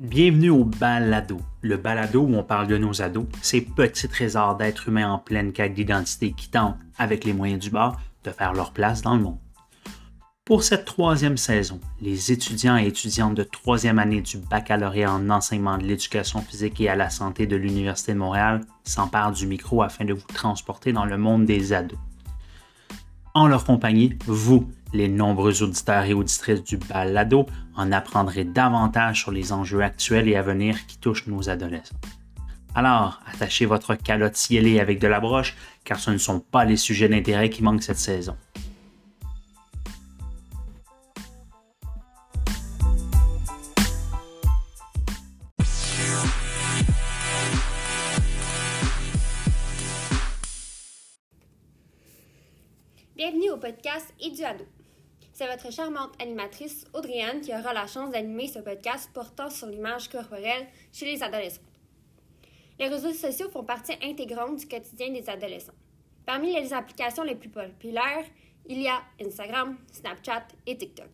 Bienvenue au balado, le balado où on parle de nos ados, ces petits trésors d'êtres humains en pleine quête d'identité qui tentent, avec les moyens du bord, de faire leur place dans le monde. Pour cette troisième saison, les étudiants et étudiantes de troisième année du baccalauréat en enseignement de l'éducation physique et à la santé de l'Université de Montréal s'emparent du micro afin de vous transporter dans le monde des ados. En leur compagnie, vous, les nombreux auditeurs et auditrices du balado en apprendrez davantage sur les enjeux actuels et à venir qui touchent nos adolescents. Alors, attachez votre calotte cielée avec de la broche, car ce ne sont pas les sujets d'intérêt qui manquent cette saison. Bienvenue au podcast Et du ado. C'est votre charmante animatrice Audriane qui aura la chance d'animer ce podcast portant sur l'image corporelle chez les adolescents. Les réseaux sociaux font partie intégrante du quotidien des adolescents. Parmi les applications les plus populaires, il y a Instagram, Snapchat et TikTok.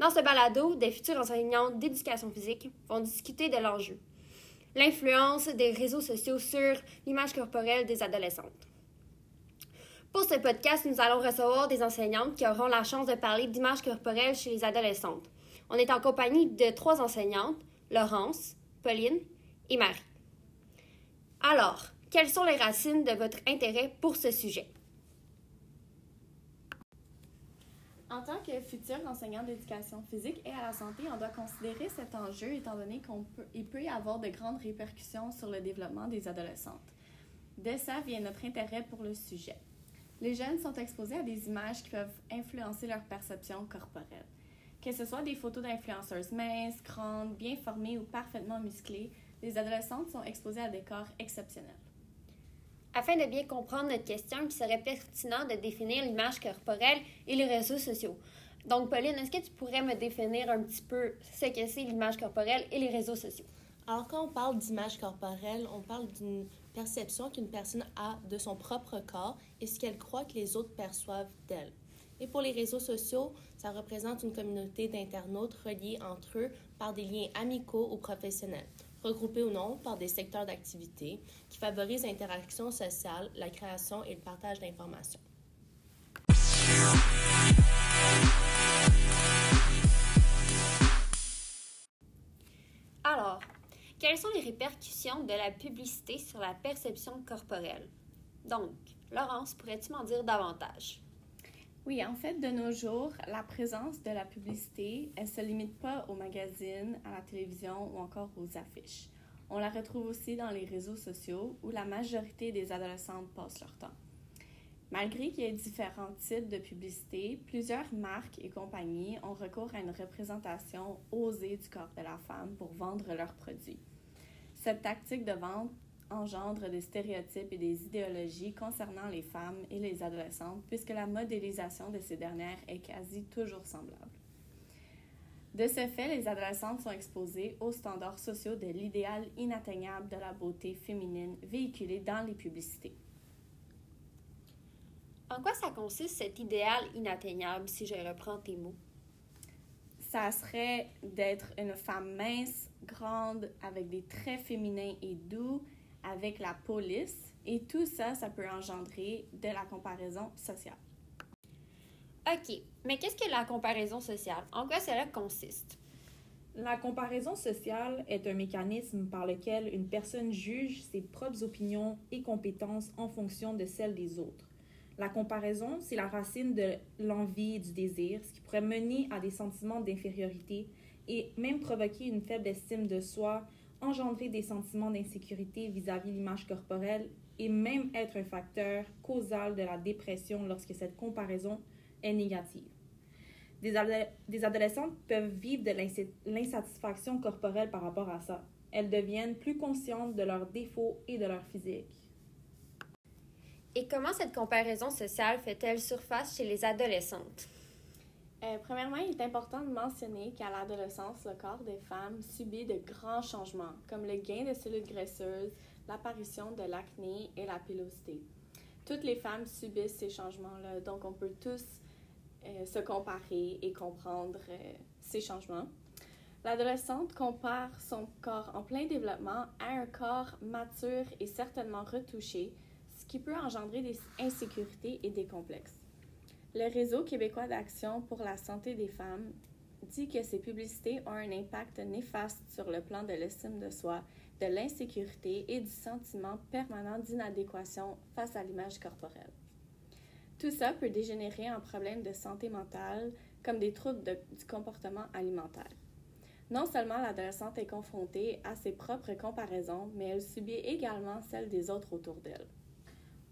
Dans ce balado, des futurs enseignants d'éducation physique vont discuter de l'enjeu, l'influence des réseaux sociaux sur l'image corporelle des adolescentes. Pour ce podcast, nous allons recevoir des enseignantes qui auront la chance de parler d'image corporelle chez les adolescentes. On est en compagnie de trois enseignantes, Laurence, Pauline et Marie. Alors, quelles sont les racines de votre intérêt pour ce sujet? En tant que futur enseignant d'éducation physique et à la santé, on doit considérer cet enjeu étant donné qu'il peut y avoir de grandes répercussions sur le développement des adolescentes. De ça vient notre intérêt pour le sujet. Les jeunes sont exposés à des images qui peuvent influencer leur perception corporelle. Que ce soit des photos d'influenceuses minces, grandes, bien formées ou parfaitement musclées, les adolescentes sont exposées à des corps exceptionnels. Afin de bien comprendre notre question, il serait pertinent de définir l'image corporelle et les réseaux sociaux. Donc, Pauline, est-ce que tu pourrais me définir un petit peu ce que c'est l'image corporelle et les réseaux sociaux? Alors, quand on parle d'image corporelle, on parle d'une perception qu'une personne a de son propre corps et ce qu'elle croit que les autres perçoivent d'elle. Et pour les réseaux sociaux, ça représente une communauté d'internautes reliés entre eux par des liens amicaux ou professionnels, regroupés ou non par des secteurs d'activité qui favorisent l'interaction sociale, la création et le partage d'informations. Les répercussions de la publicité sur la perception corporelle? Donc, Laurence, pourrais-tu m'en dire davantage? Oui, en fait, de nos jours, la présence de la publicité, elle ne se limite pas aux magazines, à la télévision ou encore aux affiches. On la retrouve aussi dans les réseaux sociaux où la majorité des adolescentes passent leur temps. Malgré qu'il y ait différents types de publicité, plusieurs marques et compagnies ont recours à une représentation osée du corps de la femme pour vendre leurs produits. Cette tactique de vente engendre des stéréotypes et des idéologies concernant les femmes et les adolescentes puisque la modélisation de ces dernières est quasi toujours semblable. De ce fait, les adolescentes sont exposées aux standards sociaux de l'idéal inatteignable de la beauté féminine véhiculé dans les publicités. En quoi ça consiste cet idéal inatteignable, si je reprends tes mots? Ça serait d'être une femme mince, grande, avec des traits féminins et doux, avec la police. Et tout ça, ça peut engendrer de la comparaison sociale. OK, mais qu'est-ce que la comparaison sociale? En quoi cela consiste? La comparaison sociale est un mécanisme par lequel une personne juge ses propres opinions et compétences en fonction de celles des autres. La comparaison, c'est la racine de l'envie et du désir, ce qui pourrait mener à des sentiments d'infériorité et même provoquer une faible estime de soi, engendrer des sentiments d'insécurité vis-à-vis de l'image corporelle et même être un facteur causal de la dépression lorsque cette comparaison est négative. Des, adolescentes peuvent vivre de l'insatisfaction corporelle par rapport à ça. Elles deviennent plus conscientes de leurs défauts et de leur physique. Et comment cette comparaison sociale fait-elle surface chez les adolescentes? Euh, premièrement, il est important de mentionner qu'à l'adolescence, le corps des femmes subit de grands changements, comme le gain de cellules graisseuses, l'apparition de l'acné et la pilosité. Toutes les femmes subissent ces changements-là, donc on peut tous euh, se comparer et comprendre euh, ces changements. L'adolescente compare son corps en plein développement à un corps mature et certainement retouché, ce qui peut engendrer des insécurités et des complexes. Le Réseau québécois d'action pour la santé des femmes dit que ces publicités ont un impact néfaste sur le plan de l'estime de soi, de l'insécurité et du sentiment permanent d'inadéquation face à l'image corporelle. Tout ça peut dégénérer en problèmes de santé mentale comme des troubles du comportement alimentaire. Non seulement l'adolescente est confrontée à ses propres comparaisons, mais elle subit également celles des autres autour d'elle.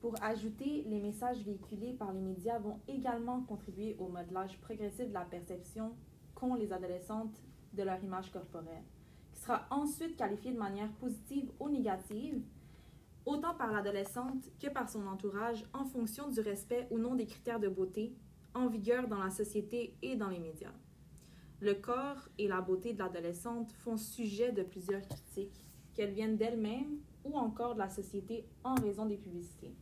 Pour ajouter, les messages véhiculés par les médias vont également contribuer au modelage progressif de la perception qu'ont les adolescentes de leur image corporelle, qui sera ensuite qualifiée de manière positive ou négative, autant par l'adolescente que par son entourage en fonction du respect ou non des critères de beauté en vigueur dans la société et dans les médias. Le corps et la beauté de l'adolescente font sujet de plusieurs critiques, qu'elles viennent d'elle-même ou encore de la société en raison des publicités.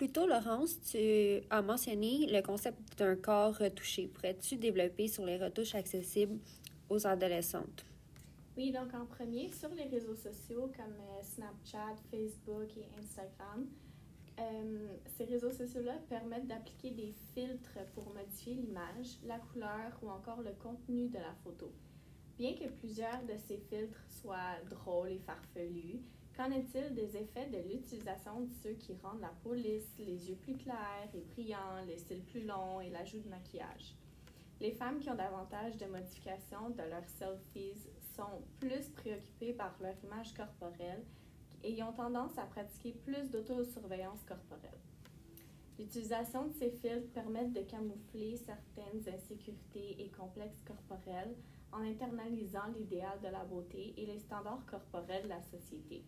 Plus tôt, Laurence, tu as mentionné le concept d'un corps retouché. Pourrais-tu développer sur les retouches accessibles aux adolescentes? Oui, donc en premier, sur les réseaux sociaux comme euh, Snapchat, Facebook et Instagram, euh, ces réseaux sociaux-là permettent d'appliquer des filtres pour modifier l'image, la couleur ou encore le contenu de la photo. Bien que plusieurs de ces filtres soient drôles et farfelus, qu'en est-il des effets de l'utilisation de ceux qui rendent la peau lisse, les yeux plus clairs et brillants, les cils plus longs et l'ajout de maquillage? Les femmes qui ont davantage de modifications de leurs selfies sont plus préoccupées par leur image corporelle ayant tendance à pratiquer plus d'autosurveillance corporelle. L'utilisation de ces filtres permet de camoufler certaines insécurités et complexes corporels en internalisant l'idéal de la beauté et les standards corporels de la société.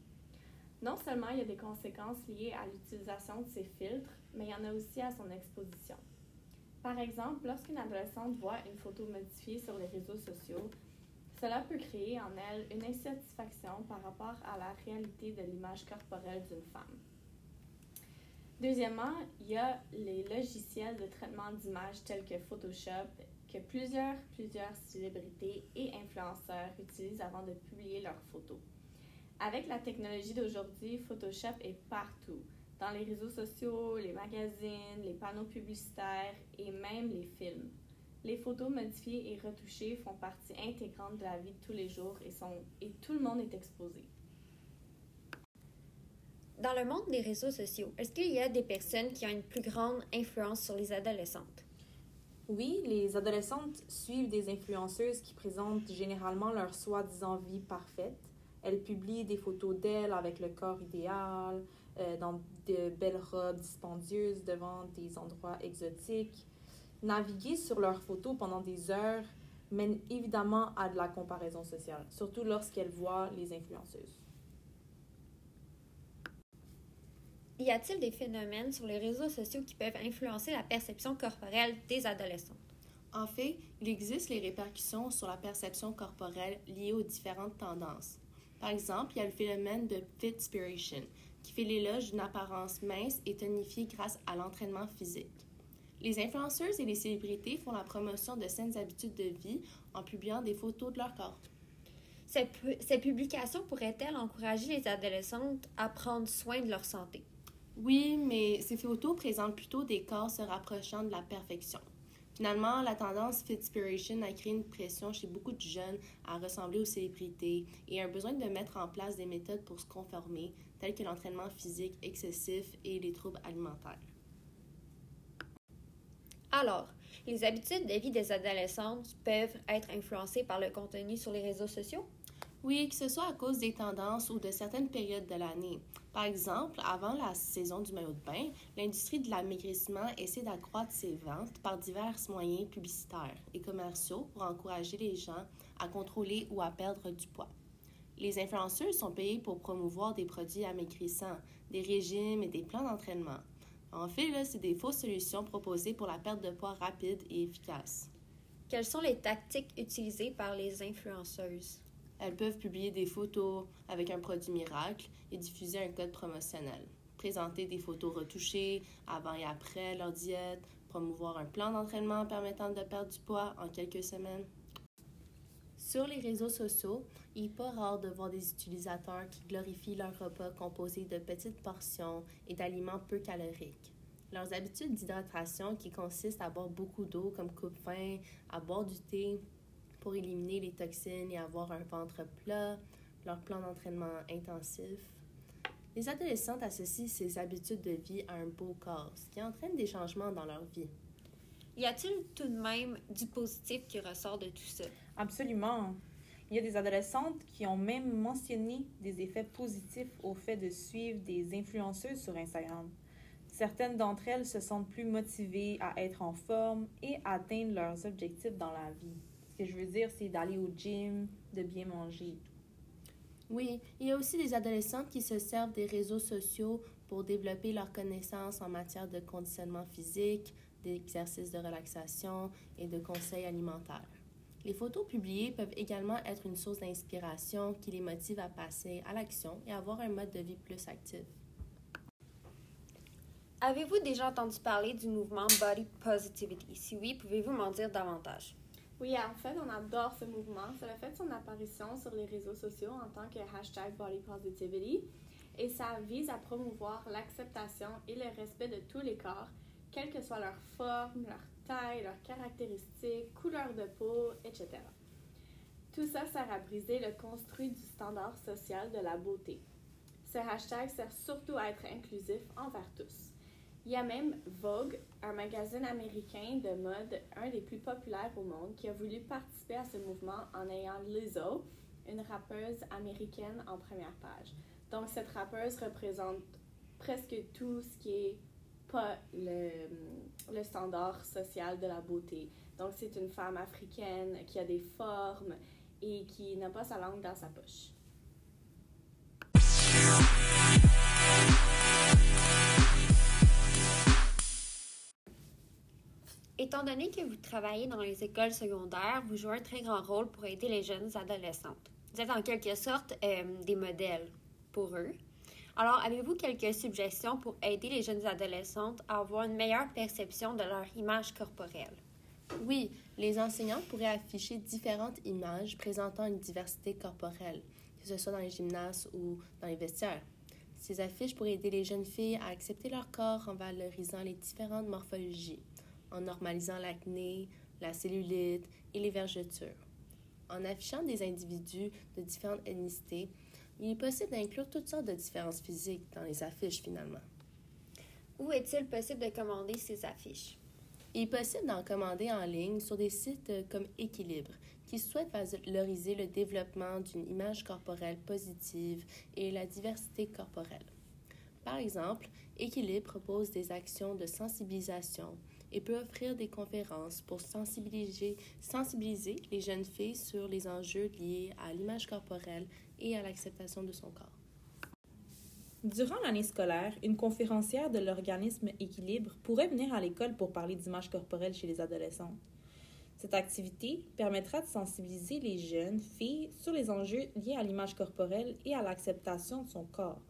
Non seulement il y a des conséquences liées à l'utilisation de ces filtres, mais il y en a aussi à son exposition. Par exemple, lorsqu'une adolescente voit une photo modifiée sur les réseaux sociaux, cela peut créer en elle une insatisfaction par rapport à la réalité de l'image corporelle d'une femme. Deuxièmement, il y a les logiciels de traitement d'image tels que Photoshop que plusieurs, plusieurs célébrités et influenceurs utilisent avant de publier leurs photos. Avec la technologie d'aujourd'hui, Photoshop est partout, dans les réseaux sociaux, les magazines, les panneaux publicitaires et même les films. Les photos modifiées et retouchées font partie intégrante de la vie de tous les jours et, sont, et tout le monde est exposé. Dans le monde des réseaux sociaux, est-ce qu'il y a des personnes qui ont une plus grande influence sur les adolescentes? Oui, les adolescentes suivent des influenceuses qui présentent généralement leur soi-disant vie parfaite. Elles publient des photos d'elles avec le corps idéal, euh, dans de belles robes dispendieuses devant des endroits exotiques. Naviguer sur leurs photos pendant des heures mène évidemment à de la comparaison sociale, surtout lorsqu'elles voient les influenceuses. Y a-t-il des phénomènes sur les réseaux sociaux qui peuvent influencer la perception corporelle des adolescentes? En fait, il existe les répercussions sur la perception corporelle liées aux différentes tendances. Par exemple, il y a le phénomène de fitspiration, qui fait l'éloge d'une apparence mince et tonifiée grâce à l'entraînement physique. Les influenceuses et les célébrités font la promotion de saines habitudes de vie en publiant des photos de leur corps. Ces, ces publications pourraient-elles encourager les adolescentes à prendre soin de leur santé? Oui, mais ces photos présentent plutôt des corps se rapprochant de la perfection. Finalement, la tendance Fitspiration a créé une pression chez beaucoup de jeunes à ressembler aux célébrités et un besoin de mettre en place des méthodes pour se conformer, telles que l'entraînement physique excessif et les troubles alimentaires. Alors, les habitudes de vie des adolescentes peuvent être influencées par le contenu sur les réseaux sociaux? Oui, que ce soit à cause des tendances ou de certaines périodes de l'année. Par exemple, avant la saison du maillot de bain, l'industrie de l'amaigrissement essaie d'accroître ses ventes par divers moyens publicitaires et commerciaux pour encourager les gens à contrôler ou à perdre du poids. Les influenceurs sont payés pour promouvoir des produits amaigrissants, des régimes et des plans d'entraînement. En fait, c'est des fausses solutions proposées pour la perte de poids rapide et efficace. Quelles sont les tactiques utilisées par les influenceuses? Elles peuvent publier des photos avec un produit miracle et diffuser un code promotionnel. Présenter des photos retouchées avant et après leur diète, promouvoir un plan d'entraînement permettant de perdre du poids en quelques semaines. Sur les réseaux sociaux, il n'est pas rare de voir des utilisateurs qui glorifient leurs repas composés de petites portions et d'aliments peu caloriques. Leurs habitudes d'hydratation qui consistent à boire beaucoup d'eau comme coupe-faim, à boire du thé pour éliminer les toxines et avoir un ventre plat, leur plan d'entraînement intensif. Les adolescentes associent ces habitudes de vie à un beau corps, ce qui entraîne des changements dans leur vie. Y a-t-il tout de même du positif qui ressort de tout ça? Absolument. Il y a des adolescentes qui ont même mentionné des effets positifs au fait de suivre des influenceuses sur Instagram. Certaines d'entre elles se sentent plus motivées à être en forme et à atteindre leurs objectifs dans la vie. Ce que je veux dire, c'est d'aller au gym, de bien manger et tout. Oui, il y a aussi des adolescentes qui se servent des réseaux sociaux pour développer leurs connaissances en matière de conditionnement physique, d'exercices de relaxation et de conseils alimentaires. Les photos publiées peuvent également être une source d'inspiration qui les motive à passer à l'action et à avoir un mode de vie plus actif. Avez-vous déjà entendu parler du mouvement Body Positivity? Si oui, pouvez-vous m'en dire davantage? Oui, en fait, on adore ce mouvement. Ça a fait son apparition sur les réseaux sociaux en tant que hashtag Body Positivity et ça vise à promouvoir l'acceptation et le respect de tous les corps, quelle que soit leur forme, leur taille, leurs caractéristiques, couleur de peau, etc. Tout ça sert à briser le construit du standard social de la beauté. Ce hashtag sert surtout à être inclusif envers tous. Il y a même Vogue, un magazine américain de mode, un des plus populaires au monde, qui a voulu participer à ce mouvement en ayant Lizzo, une rappeuse américaine, en première page. Donc, cette rappeuse représente presque tout ce qui est pas le, le standard social de la beauté. Donc, c'est une femme africaine qui a des formes et qui n'a pas sa langue dans sa poche. Étant donné que vous travaillez dans les écoles secondaires, vous jouez un très grand rôle pour aider les jeunes adolescentes. Vous êtes en quelque sorte euh, des modèles pour eux. Alors, avez-vous quelques suggestions pour aider les jeunes adolescentes à avoir une meilleure perception de leur image corporelle? Oui, les enseignants pourraient afficher différentes images présentant une diversité corporelle, que ce soit dans les gymnases ou dans les vestiaires. Ces affiches pourraient aider les jeunes filles à accepter leur corps en valorisant les différentes morphologies, en normalisant l'acné, la cellulite et les vergetures. En affichant des individus de différentes ethnicités, il est possible d'inclure toutes sortes de différences physiques dans les affiches finalement. Où est-il possible de commander ces affiches? Il est possible d'en commander en ligne sur des sites euh, comme Équilibre, qui souhaitent valoriser le développement d'une image corporelle positive et la diversité corporelle. Par exemple, Équilibre propose des actions de sensibilisation et peut offrir des conférences pour sensibiliser, les jeunes filles sur les enjeux liés à l'image corporelle et à l'acceptation de son corps. Durant l'année scolaire, une conférencière de l'organisme Équilibre pourrait venir à l'école pour parler d'image corporelle chez les adolescents. Cette activité permettra de sensibiliser les jeunes filles sur les enjeux liés à l'image corporelle et à l'acceptation de son corps.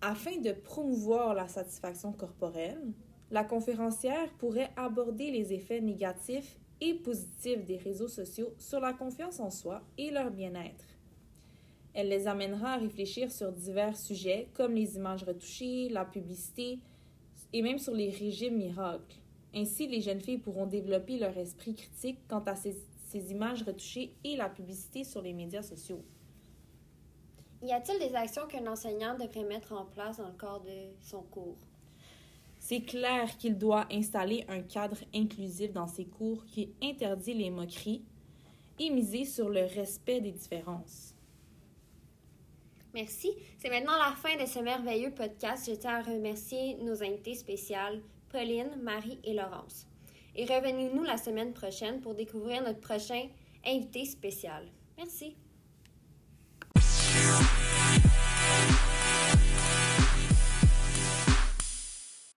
Afin de promouvoir la satisfaction corporelle, la conférencière pourrait aborder les effets négatifs et positifs des réseaux sociaux sur la confiance en soi et leur bien-être. Elle les amènera à réfléchir sur divers sujets comme les images retouchées, la publicité et même sur les régimes miracles. Ainsi, les jeunes filles pourront développer leur esprit critique quant à ces, images retouchées et la publicité sur les médias sociaux. Y a-t-il des actions qu'un enseignant devrait mettre en place dans le cadre de son cours? C'est clair qu'il doit installer un cadre inclusif dans ses cours qui interdit les moqueries et miser sur le respect des différences. Merci. C'est maintenant la fin de ce merveilleux podcast. Je tiens à remercier nos invités spéciales, Pauline, Marie et Laurence. Et revenez-nous la semaine prochaine pour découvrir notre prochain invité spécial. Merci.